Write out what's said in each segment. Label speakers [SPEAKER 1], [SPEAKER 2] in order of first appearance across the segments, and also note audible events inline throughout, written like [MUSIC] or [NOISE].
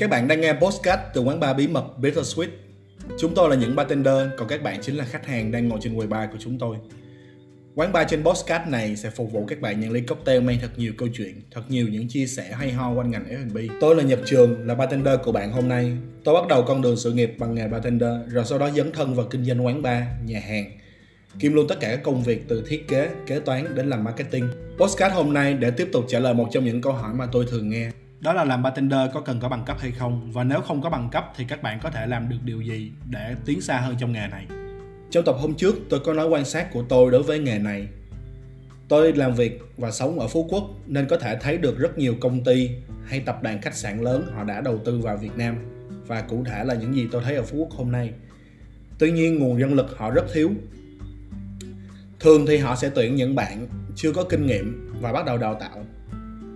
[SPEAKER 1] Các bạn đang nghe podcast từ quán bar bí mật Bittersweet. Chúng tôi là những bartender, còn các bạn chính là khách hàng đang ngồi trên quầy bar của chúng tôi. Quán bar trên podcast này sẽ phục vụ các bạn những ly cocktail mang thật nhiều câu chuyện, thật nhiều những chia sẻ hay ho quanh ngành F&B. Tôi là Nhật Trường, là bartender của bạn hôm nay. Tôi bắt đầu con đường sự nghiệp bằng nghề bartender, rồi sau đó dấn thân vào kinh doanh quán bar, nhà hàng, Kim luôn tất cả các công việc từ thiết kế, kế toán đến làm marketing. Postcard hôm nay để tiếp tục trả lời một trong những câu hỏi mà tôi thường nghe. Đó là làm bartender có cần có bằng cấp hay không? Và nếu không có bằng cấp thì các bạn có thể làm được điều gì để tiến xa hơn trong nghề này? Trong tập hôm trước, tôi có nói quan sát của tôi đối với nghề này. Tôi làm việc và sống ở Phú Quốc nên có thể thấy được rất nhiều công ty hay tập đoàn khách sạn lớn họ đã đầu tư vào Việt Nam và cụ thể là những gì tôi thấy ở Phú Quốc hôm nay. Tuy nhiên, nguồn nhân lực họ rất thiếu thường thì họ sẽ tuyển những bạn chưa có kinh nghiệm và bắt đầu đào tạo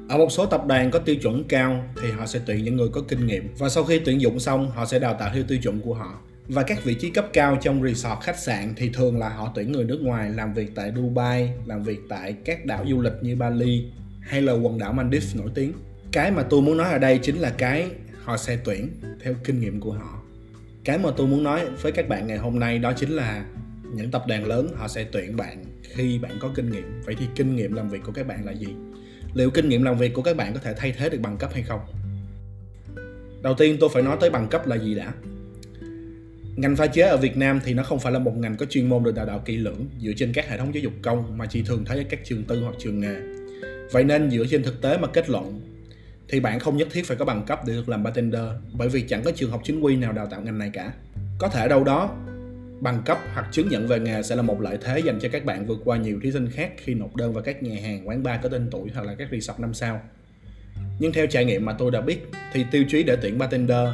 [SPEAKER 1] ở một số tập đoàn có tiêu chuẩn cao thì họ sẽ tuyển những người có kinh nghiệm và sau khi tuyển dụng xong họ sẽ đào tạo theo tiêu chuẩn của họ và các vị trí cấp cao trong resort khách sạn thì thường là họ tuyển người nước ngoài làm việc tại Dubai, làm việc tại các đảo du lịch như Bali hay là quần đảo Maldives nổi tiếng. Cái mà tôi muốn nói ở đây chính là cái họ sẽ tuyển theo kinh nghiệm của họ. Cái mà tôi muốn nói với các bạn ngày hôm nay đó chính là những tập đoàn lớn họ sẽ tuyển bạn khi bạn có kinh nghiệm. Vậy thì kinh nghiệm làm việc của các bạn là gì? Liệu kinh nghiệm làm việc của các bạn có thể thay thế được bằng cấp hay không? Đầu tiên tôi phải nói tới bằng cấp là gì đã. Ngành pha chế ở Việt Nam thì nó không phải là một ngành có chuyên môn được đào tạo kỹ lưỡng dựa trên các hệ thống giáo dục công mà chỉ thường thấy ở các trường tư hoặc trường nghề. Vậy nên dựa trên thực tế mà kết luận thì bạn không nhất thiết phải có bằng cấp để được làm bartender bởi vì chẳng có trường học chính quy nào đào tạo ngành này cả. Có thể đâu đó bằng cấp hoặc chứng nhận về nghề sẽ là một lợi thế dành cho các bạn vượt qua nhiều thí sinh khác khi nộp đơn vào các nhà hàng, quán bar có tên tuổi hoặc là các resort năm sao. Nhưng theo trải nghiệm mà tôi đã biết thì tiêu chí để tuyển bartender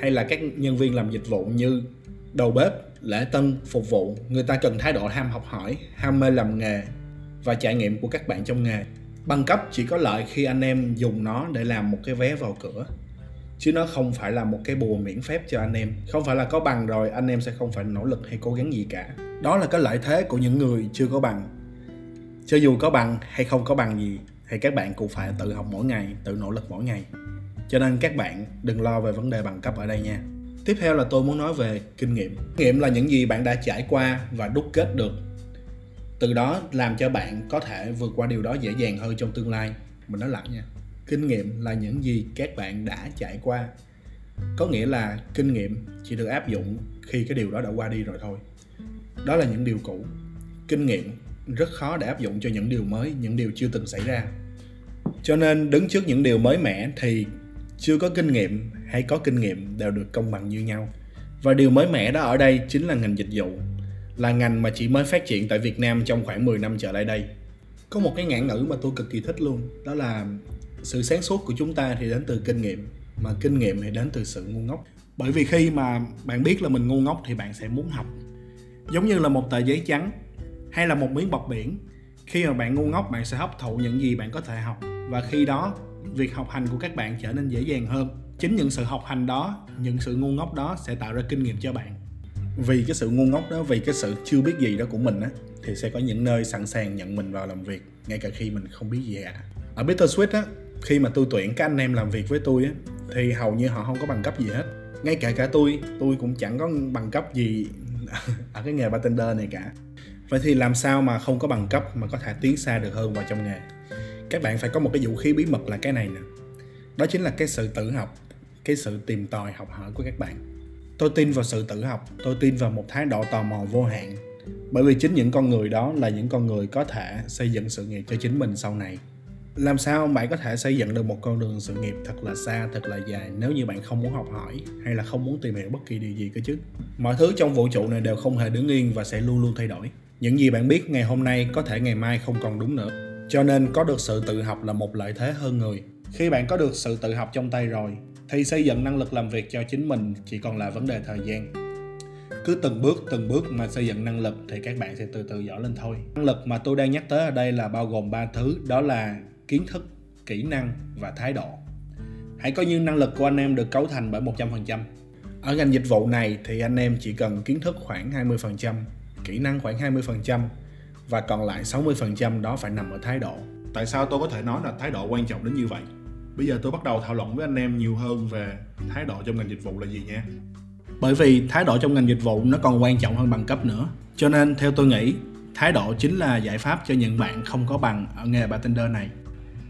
[SPEAKER 1] hay là các nhân viên làm dịch vụ như đầu bếp, lễ tân, phục vụ, người ta cần thái độ ham học hỏi, ham mê làm nghề và trải nghiệm của các bạn trong nghề. Bằng cấp chỉ có lợi khi anh em dùng nó để làm một cái vé vào cửa chứ nó không phải là một cái bùa miễn phép cho anh em. Không phải là có bằng rồi, anh em sẽ không phải nỗ lực hay cố gắng gì cả. Đó là cái lợi thế của những người chưa có bằng. Cho dù có bằng hay không có bằng gì, thì các bạn cũng phải tự học mỗi ngày, tự nỗ lực mỗi ngày. Cho nên các bạn đừng lo về vấn đề bằng cấp ở đây nha. Tiếp theo là tôi muốn nói về kinh nghiệm. Kinh nghiệm là những gì bạn đã trải qua và đúc kết được. Từ đó làm cho bạn có thể vượt qua điều đó dễ dàng hơn trong tương lai. Mình nói lại nha kinh nghiệm là những gì các bạn đã trải qua. Có nghĩa là kinh nghiệm chỉ được áp dụng khi cái điều đó đã qua đi rồi thôi. Đó là những điều cũ. Kinh nghiệm rất khó để áp dụng cho những điều mới, những điều chưa từng xảy ra. Cho nên đứng trước những điều mới mẻ thì chưa có kinh nghiệm hay có kinh nghiệm đều được công bằng như nhau. Và điều mới mẻ đó ở đây chính là ngành dịch vụ, là ngành mà chỉ mới phát triển tại Việt Nam trong khoảng 10 năm trở lại đây. Có một cái ngạn ngữ mà tôi cực kỳ thích luôn, đó là sự sáng suốt của chúng ta thì đến từ kinh nghiệm, mà kinh nghiệm thì đến từ sự ngu ngốc. Bởi vì khi mà bạn biết là mình ngu ngốc thì bạn sẽ muốn học. Giống như là một tờ giấy trắng hay là một miếng bọc biển, khi mà bạn ngu ngốc bạn sẽ hấp thụ những gì bạn có thể học. Và khi đó, việc học hành của các bạn trở nên dễ dàng hơn. Chính những sự học hành đó, những sự ngu ngốc đó sẽ tạo ra kinh nghiệm cho bạn. Vì cái sự ngu ngốc đó, vì cái sự chưa biết gì đó của mình á, thì sẽ có những nơi sẵn sàng nhận mình vào làm việc, ngay cả khi mình không biết gì cả. Ở Bittersweet á khi mà tôi tuyển các anh em làm việc với tôi á, thì hầu như họ không có bằng cấp gì hết. Ngay cả cả tôi tôi cũng chẳng có bằng cấp gì [LAUGHS] ở cái nghề bartender này cả. Vậy thì làm sao mà không có bằng cấp mà có thể tiến xa được hơn vào trong nghề? Các bạn phải có một cái vũ khí bí mật là cái này nè. Đó chính là cái sự tự học, cái sự tìm tòi học hỏi của các bạn. Tôi tin vào sự tự học, tôi tin vào một thái độ tò mò vô hạn. Bởi vì chính những con người đó là những con người có thể xây dựng sự nghiệp cho chính mình sau này làm sao bạn có thể xây dựng được một con đường sự nghiệp thật là xa, thật là dài nếu như bạn không muốn học hỏi hay là không muốn tìm hiểu bất kỳ điều gì cơ chứ? Mọi thứ trong vũ trụ này đều không hề đứng yên và sẽ luôn luôn thay đổi. Những gì bạn biết ngày hôm nay có thể ngày mai không còn đúng nữa. Cho nên có được sự tự học là một lợi thế hơn người. Khi bạn có được sự tự học trong tay rồi, thì xây dựng năng lực làm việc cho chính mình chỉ còn là vấn đề thời gian. Cứ từng bước từng bước mà xây dựng năng lực thì các bạn sẽ từ từ giỏi lên thôi. Năng lực mà tôi đang nhắc tới ở đây là bao gồm ba thứ, đó là kiến thức, kỹ năng và thái độ. Hãy coi như năng lực của anh em được cấu thành bởi 100%. Ở ngành dịch vụ này thì anh em chỉ cần kiến thức khoảng 20%, kỹ năng khoảng 20% và còn lại 60% đó phải nằm ở thái độ. Tại sao tôi có thể nói là thái độ quan trọng đến như vậy? bây giờ tôi bắt đầu thảo luận với anh em nhiều hơn về thái độ trong ngành dịch vụ là gì nha bởi vì thái độ trong ngành dịch vụ nó còn quan trọng hơn bằng cấp nữa cho nên theo tôi nghĩ thái độ chính là giải pháp cho những bạn không có bằng ở nghề bartender này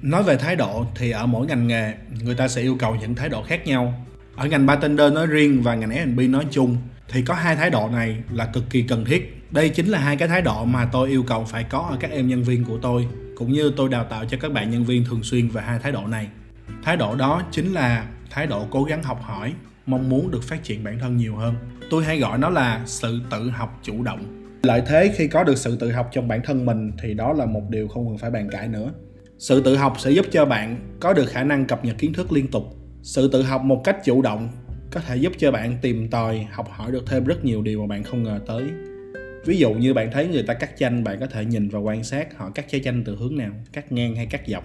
[SPEAKER 1] nói về thái độ thì ở mỗi ngành nghề, người ta sẽ yêu cầu những thái độ khác nhau. Ở ngành bartender nói riêng và ngành F&B nói chung, thì có hai thái độ này là cực kỳ cần thiết. Đây chính là hai cái thái độ mà tôi yêu cầu phải có ở các em nhân viên của tôi, cũng như tôi đào tạo cho các bạn nhân viên thường xuyên về hai thái độ này. Thái độ đó chính là thái độ cố gắng học hỏi, mong muốn được phát triển bản thân nhiều hơn. Tôi hay gọi nó là sự tự học chủ động. Lợi thế khi có được sự tự học trong bản thân mình thì đó là một điều không cần phải bàn cãi nữa sự tự học sẽ giúp cho bạn có được khả năng cập nhật kiến thức liên tục. Sự tự học một cách chủ động có thể giúp cho bạn tìm tòi, học hỏi được thêm rất nhiều điều mà bạn không ngờ tới. Ví dụ như bạn thấy người ta cắt chanh, bạn có thể nhìn và quan sát họ cắt trái chanh từ hướng nào, cắt ngang hay cắt dọc.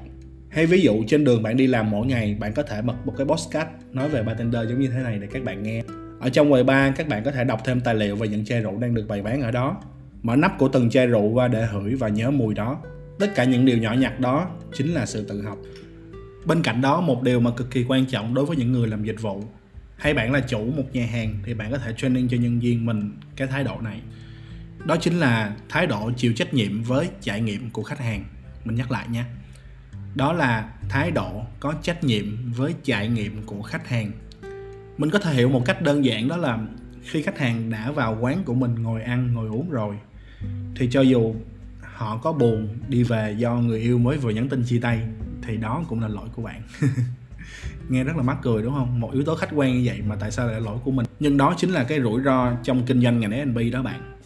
[SPEAKER 1] Hay ví dụ trên đường bạn đi làm mỗi ngày, bạn có thể bật một cái podcast nói về bartender giống như thế này để các bạn nghe. Ở trong quầy bar, các bạn có thể đọc thêm tài liệu về những chai rượu đang được bày bán ở đó. Mở nắp của từng chai rượu qua để hửi và nhớ mùi đó tất cả những điều nhỏ nhặt đó chính là sự tự học. Bên cạnh đó, một điều mà cực kỳ quan trọng đối với những người làm dịch vụ, hay bạn là chủ một nhà hàng thì bạn có thể training cho nhân viên mình cái thái độ này. Đó chính là thái độ chịu trách nhiệm với trải nghiệm của khách hàng. Mình nhắc lại nha. Đó là thái độ có trách nhiệm với trải nghiệm của khách hàng. Mình có thể hiểu một cách đơn giản đó là khi khách hàng đã vào quán của mình ngồi ăn, ngồi uống rồi, thì cho dù họ có buồn đi về do người yêu mới vừa nhắn tin chia tay, thì đó cũng là lỗi của bạn. [LAUGHS] Nghe rất là mắc cười, đúng không? Một yếu tố khách quan như vậy mà tại sao lại là lỗi của mình? Nhưng đó chính là cái rủi ro trong kinh doanh ngành F&B đó bạn.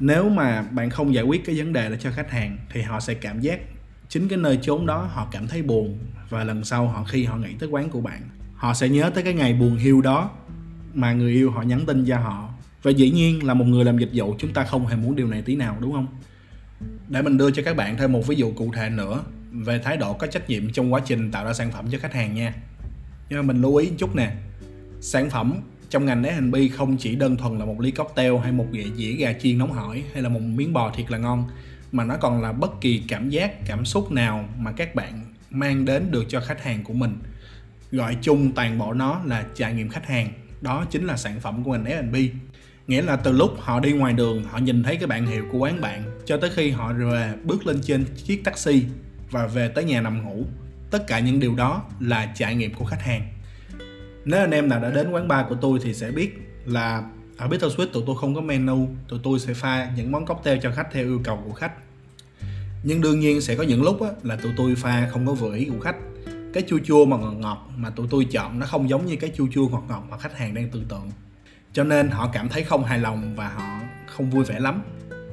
[SPEAKER 1] Nếu mà bạn không giải quyết cái vấn đề đó cho khách hàng, thì họ sẽ cảm giác chính cái nơi chốn đó họ cảm thấy buồn và lần sau họ khi họ nghĩ tới quán của bạn, họ sẽ nhớ tới cái ngày buồn hiu đó mà người yêu họ nhắn tin cho họ. Và dĩ nhiên là một người làm dịch vụ chúng ta không hề muốn điều này tí nào, đúng không? Để mình đưa cho các bạn thêm một ví dụ cụ thể nữa về thái độ có trách nhiệm trong quá trình tạo ra sản phẩm cho khách hàng nha. Nhưng mà mình lưu ý một chút nè, sản phẩm trong ngành F&B không chỉ đơn thuần là một ly cocktail hay một dĩa dĩa gà chiên nóng hổi hay là một miếng bò thiệt là ngon, mà nó còn là bất kỳ cảm giác, cảm xúc nào mà các bạn mang đến được cho khách hàng của mình. Gọi chung toàn bộ nó là trải nghiệm khách hàng, đó chính là sản phẩm của ngành F&B nghĩa là từ lúc họ đi ngoài đường họ nhìn thấy cái bảng hiệu của quán bạn cho tới khi họ về bước lên trên chiếc taxi và về tới nhà nằm ngủ. Tất cả những điều đó là trải nghiệm của khách hàng. Nếu anh em nào đã đến quán bar của tôi thì sẽ biết là ở Bittersweet tụi tôi không có menu tụi tôi sẽ pha những món cocktail cho khách theo yêu cầu của khách. Nhưng đương nhiên sẽ có những lúc á, là tụi tôi pha không có vừa ý của khách. Cái chua chua mà ngọt ngọt mà tụi tôi chọn nó không giống như cái chua chua ngọt ngọt mà khách hàng đang tưởng tượng cho nên họ cảm thấy không hài lòng và họ không vui vẻ lắm.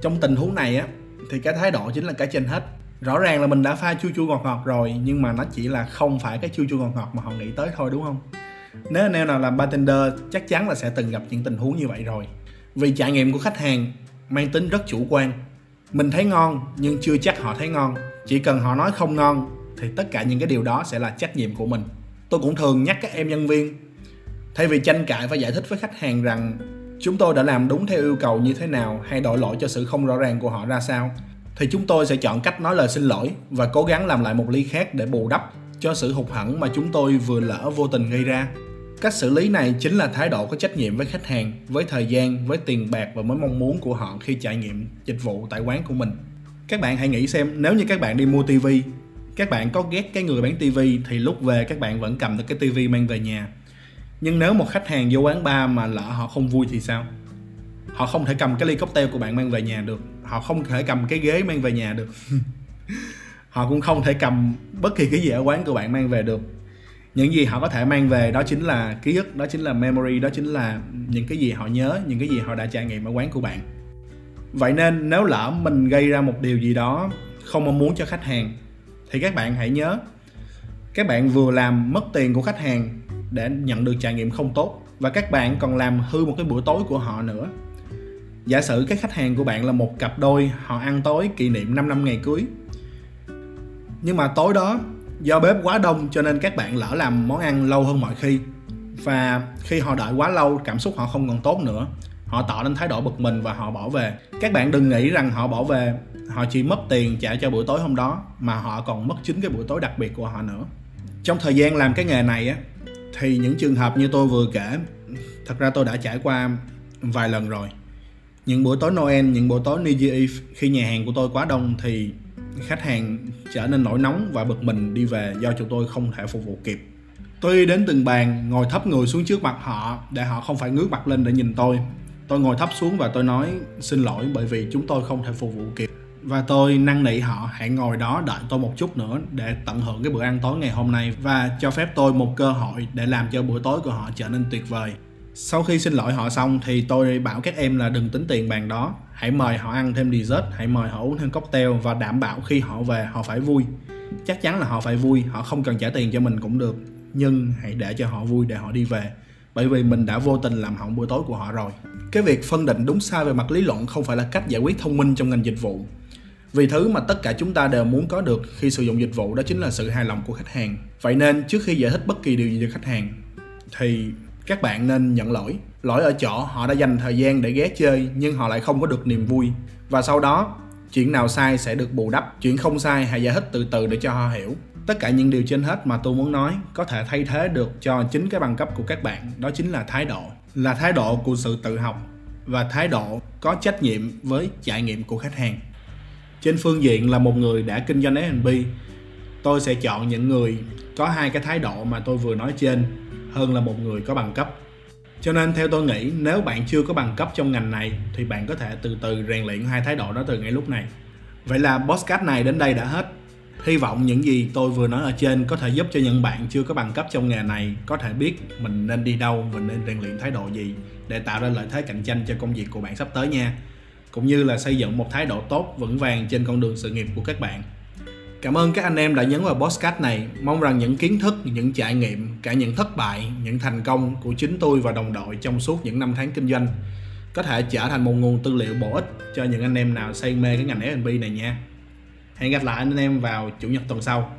[SPEAKER 1] Trong tình huống này á, thì cái thái độ chính là cái trên hết. Rõ ràng là mình đã pha chua chua ngọt ngọt rồi, nhưng mà nó chỉ là không phải cái chua chua ngọt ngọt mà họ nghĩ tới thôi, đúng không? Nếu anh em nào làm bartender, chắc chắn là sẽ từng gặp những tình huống như vậy rồi. Vì trải nghiệm của khách hàng mang tính rất chủ quan. Mình thấy ngon, nhưng chưa chắc họ thấy ngon. Chỉ cần họ nói không ngon, thì tất cả những cái điều đó sẽ là trách nhiệm của mình. Tôi cũng thường nhắc các em nhân viên thay vì tranh cãi và giải thích với khách hàng rằng, chúng tôi đã làm đúng theo yêu cầu như thế nào hay đổi lỗi cho sự không rõ ràng của họ ra sao? thì chúng tôi sẽ chọn cách nói lời xin lỗi và cố gắng làm lại một ly khác để bù đắp cho sự hụt hẫng mà chúng tôi vừa lỡ vô tình gây ra. Cách xử lý này chính là thái độ có trách nhiệm với khách hàng, với thời gian, với tiền bạc và với mong muốn của họ khi trải nghiệm dịch vụ tại quán của mình. Các bạn hãy nghĩ xem, nếu như các bạn đi mua tivi các bạn có ghét cái người bán tivi thì lúc về các bạn vẫn cầm được cái tivi mang về nhà nhưng nếu một khách hàng vô quán bar mà lỡ họ không vui thì sao? Họ không thể cầm cái ly cocktail của bạn mang về nhà được. Họ không thể cầm cái ghế mang về nhà được. [LAUGHS] Họ cũng không thể cầm bất kỳ cái gì ở quán của bạn mang về được. Những gì họ có thể mang về đó chính là ký ức, đó chính là memory, đó chính là những cái gì họ nhớ, những cái gì họ đã trải nghiệm ở quán của bạn. Vậy nên nếu lỡ mình gây ra một điều gì đó không mong muốn cho khách hàng, thì các bạn hãy nhớ, các bạn vừa làm mất tiền của khách hàng để nhận được trải nghiệm không tốt và các bạn còn làm hư một cái bữa tối của họ nữa. Giả sử các khách hàng của bạn là một cặp đôi, họ ăn tối kỷ niệm 5 năm ngày cưới. Nhưng mà tối đó, do bếp quá đông cho nên các bạn lỡ làm món ăn lâu hơn mọi khi. Và khi họ đợi quá lâu, cảm xúc họ không còn tốt nữa. Họ tỏ lên thái độ bực mình và họ bỏ về. Các bạn đừng nghĩ rằng họ bỏ về. Họ chỉ mất tiền trả cho buổi tối hôm đó, mà họ còn mất chính cái buổi tối đặc biệt của họ nữa. Trong thời gian làm cái nghề này á thì những trường hợp như tôi vừa kể thật ra tôi đã trải qua vài lần rồi những buổi tối Noel, những buổi tối New Year Eve khi nhà hàng của tôi quá đông thì khách hàng trở nên nổi nóng và bực mình đi về do chúng tôi không thể phục vụ kịp. Tôi đi đến từng bàn, ngồi thấp người xuống trước mặt họ để họ không phải ngước mặt lên để nhìn tôi. Tôi ngồi thấp xuống và tôi nói xin lỗi bởi vì chúng tôi không thể phục vụ kịp. Và tôi năn nỉ họ hãy ngồi đó đợi tôi một chút nữa để tận hưởng cái bữa ăn tối ngày hôm nay và cho phép tôi một cơ hội để làm cho bữa tối của họ trở nên tuyệt vời. Sau khi xin lỗi họ xong thì tôi bảo các em là đừng tính tiền bàn đó. Hãy mời họ ăn thêm dessert, hãy mời họ uống thêm cocktail và đảm bảo khi họ về họ phải vui. Chắc chắn là họ phải vui, họ không cần trả tiền cho mình cũng được. Nhưng hãy để cho họ vui để họ đi về Bởi vì mình đã vô tình làm hỏng bữa tối của họ rồi. Cái việc phân định đúng sai về mặt lý luận không phải là cách giải quyết thông minh trong ngành dịch vụ vì thứ mà tất cả chúng ta đều muốn có được khi sử dụng dịch vụ đó chính là sự hài lòng của khách hàng. Vậy nên trước khi giải thích bất kỳ điều gì cho khách hàng, thì các bạn nên nhận lỗi. Lỗi ở chỗ họ đã dành thời gian để ghé chơi, nhưng họ lại không có được niềm vui. Và sau đó, chuyện nào sai sẽ được bù đắp, chuyện không sai hãy giải thích từ từ để cho họ hiểu. Tất cả những điều trên hết mà tôi muốn nói có thể thay thế được cho chính cái bằng cấp của các bạn, đó chính là thái độ. Là thái độ của sự tự học và thái độ có trách nhiệm với trải nghiệm của khách hàng trên phương diện là một người đã kinh doanh F&B tôi sẽ chọn những người có hai cái thái độ mà tôi vừa nói trên hơn là một người có bằng cấp. Cho nên theo tôi nghĩ, nếu bạn chưa có bằng cấp trong ngành này, thì bạn có thể từ từ rèn luyện hai thái độ đó từ ngay lúc này. Vậy là podcast này đến đây đã hết. Hy vọng những gì tôi vừa nói ở trên có thể giúp cho những bạn chưa có bằng cấp trong nghề này có thể biết mình nên đi đâu, mình nên rèn luyện thái độ gì để tạo ra lợi thế cạnh tranh cho công việc của bạn sắp tới nha cũng như là xây dựng một thái độ tốt vững vàng trên con đường sự nghiệp của các bạn Cảm ơn các anh em đã nhấn vào podcast này. Mong rằng những kiến thức, những trải nghiệm, cả những thất bại, những thành công của chính tôi và đồng đội trong suốt những năm tháng kinh doanh có thể trở thành một nguồn tư liệu bổ ích cho những anh em nào say mê cái ngành F&B này nha. Hẹn gặp lại anh em vào chủ nhật tuần sau.